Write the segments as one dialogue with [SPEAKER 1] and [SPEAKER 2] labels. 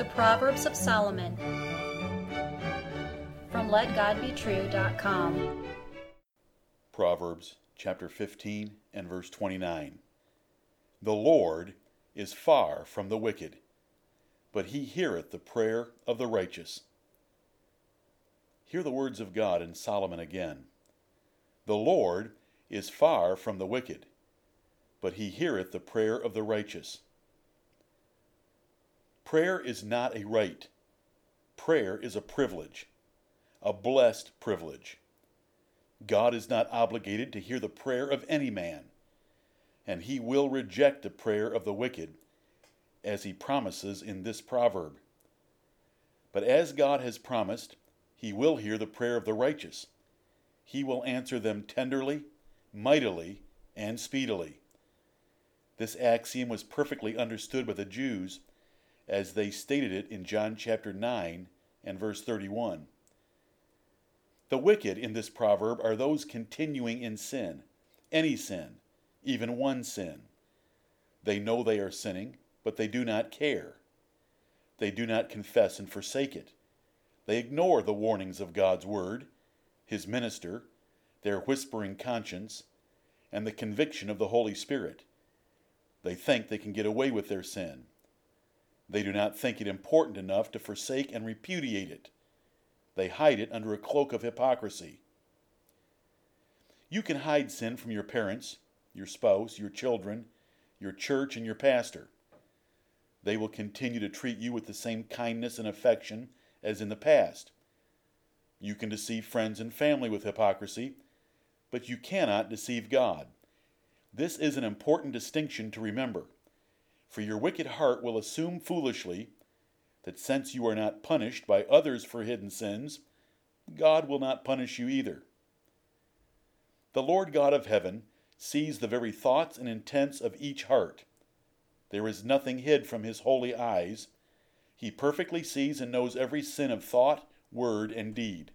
[SPEAKER 1] The Proverbs of Solomon from LetGodBetrue.com.
[SPEAKER 2] Proverbs chapter 15 and verse 29. The Lord is far from the wicked, but he heareth the prayer of the righteous. Hear the words of God in Solomon again. The Lord is far from the wicked, but he heareth the prayer of the righteous. Prayer is not a right. Prayer is a privilege, a blessed privilege. God is not obligated to hear the prayer of any man, and he will reject the prayer of the wicked, as he promises in this proverb. But as God has promised, he will hear the prayer of the righteous. He will answer them tenderly, mightily, and speedily. This axiom was perfectly understood by the Jews as they stated it in John chapter 9 and verse 31. The wicked in this proverb are those continuing in sin, any sin, even one sin. They know they are sinning, but they do not care. They do not confess and forsake it. They ignore the warnings of God's Word, His minister, their whispering conscience, and the conviction of the Holy Spirit. They think they can get away with their sin. They do not think it important enough to forsake and repudiate it. They hide it under a cloak of hypocrisy. You can hide sin from your parents, your spouse, your children, your church, and your pastor. They will continue to treat you with the same kindness and affection as in the past. You can deceive friends and family with hypocrisy, but you cannot deceive God. This is an important distinction to remember. For your wicked heart will assume foolishly that since you are not punished by others for hidden sins, God will not punish you either. The Lord God of heaven sees the very thoughts and intents of each heart. There is nothing hid from his holy eyes. He perfectly sees and knows every sin of thought, word, and deed.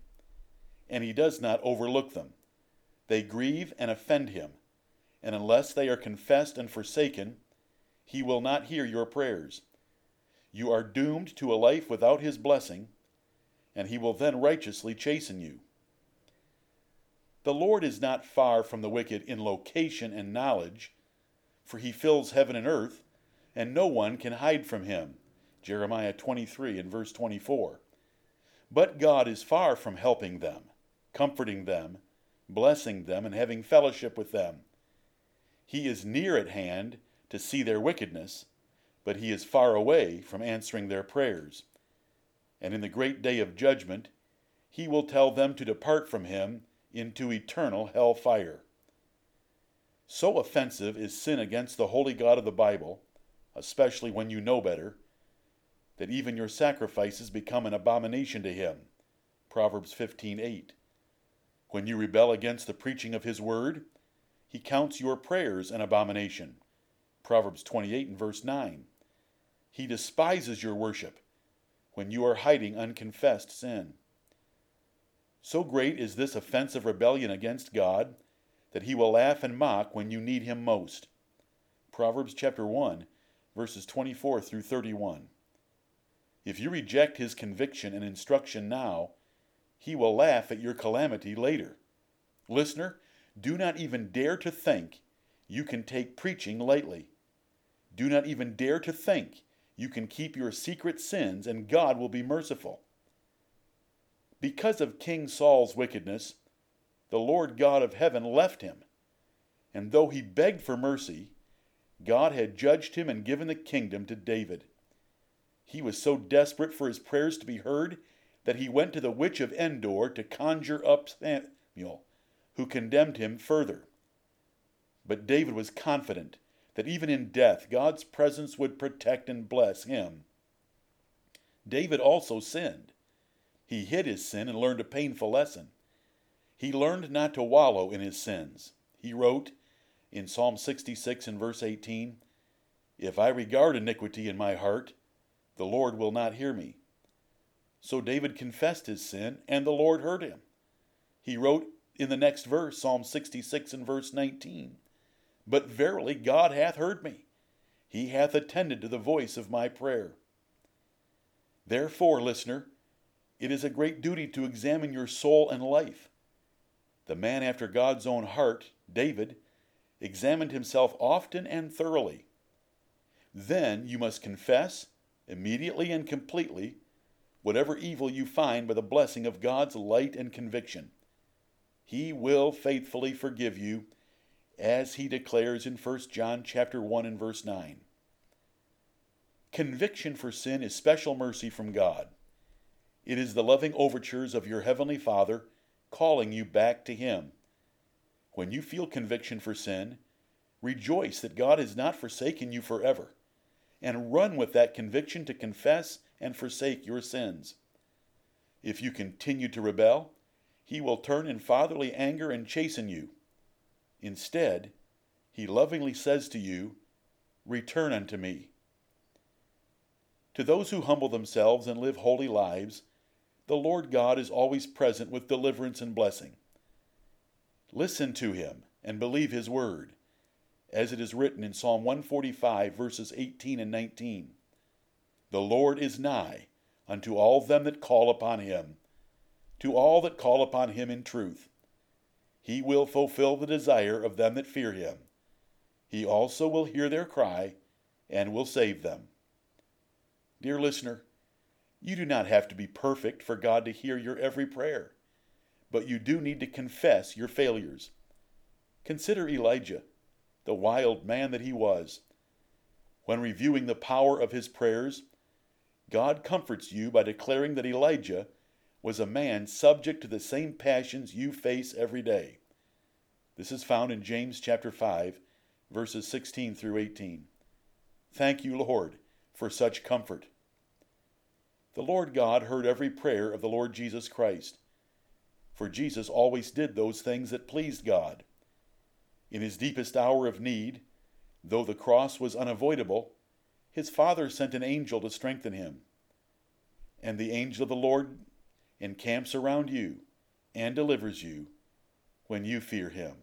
[SPEAKER 2] And he does not overlook them. They grieve and offend him, and unless they are confessed and forsaken, he will not hear your prayers. You are doomed to a life without his blessing, and he will then righteously chasten you. The Lord is not far from the wicked in location and knowledge, for he fills heaven and earth, and no one can hide from him. Jeremiah 23 and verse 24. But God is far from helping them, comforting them, blessing them, and having fellowship with them. He is near at hand to see their wickedness, but he is far away from answering their prayers. And in the great day of judgment, he will tell them to depart from him into eternal hell fire. So offensive is sin against the holy God of the Bible, especially when you know better, that even your sacrifices become an abomination to him. Proverbs 15:8. When you rebel against the preaching of his word, he counts your prayers an abomination. Proverbs 28 and verse 9. He despises your worship when you are hiding unconfessed sin. So great is this offensive rebellion against God that he will laugh and mock when you need him most. Proverbs chapter 1, verses 24 through 31. If you reject his conviction and instruction now, he will laugh at your calamity later. Listener, do not even dare to think you can take preaching lightly. Do not even dare to think you can keep your secret sins and God will be merciful. Because of King Saul's wickedness, the Lord God of heaven left him. And though he begged for mercy, God had judged him and given the kingdom to David. He was so desperate for his prayers to be heard that he went to the witch of Endor to conjure up Samuel, who condemned him further. But David was confident that even in death God's presence would protect and bless him. David also sinned. He hid his sin and learned a painful lesson. He learned not to wallow in his sins. He wrote in Psalm 66 and verse 18, If I regard iniquity in my heart, the Lord will not hear me. So David confessed his sin, and the Lord heard him. He wrote in the next verse, Psalm 66 and verse 19, but verily God hath heard me. He hath attended to the voice of my prayer. Therefore, listener, it is a great duty to examine your soul and life. The man after God's own heart, David, examined himself often and thoroughly. Then you must confess, immediately and completely, whatever evil you find by the blessing of God's light and conviction. He will faithfully forgive you, as he declares in 1 John chapter 1 and verse 9. Conviction for sin is special mercy from God. It is the loving overtures of your heavenly Father calling you back to him. When you feel conviction for sin, rejoice that God has not forsaken you forever, and run with that conviction to confess and forsake your sins. If you continue to rebel, he will turn in fatherly anger and chasten you. Instead, he lovingly says to you, Return unto me. To those who humble themselves and live holy lives, the Lord God is always present with deliverance and blessing. Listen to him and believe his word, as it is written in Psalm 145, verses 18 and 19. The Lord is nigh unto all them that call upon him, to all that call upon him in truth. He will fulfill the desire of them that fear him. He also will hear their cry and will save them. Dear listener, you do not have to be perfect for God to hear your every prayer, but you do need to confess your failures. Consider Elijah, the wild man that he was. When reviewing the power of his prayers, God comforts you by declaring that Elijah was a man subject to the same passions you face every day. This is found in James chapter 5, verses 16 through 18. Thank you, Lord, for such comfort. The Lord God heard every prayer of the Lord Jesus Christ, for Jesus always did those things that pleased God. In his deepest hour of need, though the cross was unavoidable, his Father sent an angel to strengthen him. And the angel of the Lord encamps around you and delivers you when you fear him.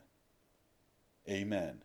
[SPEAKER 2] Amen.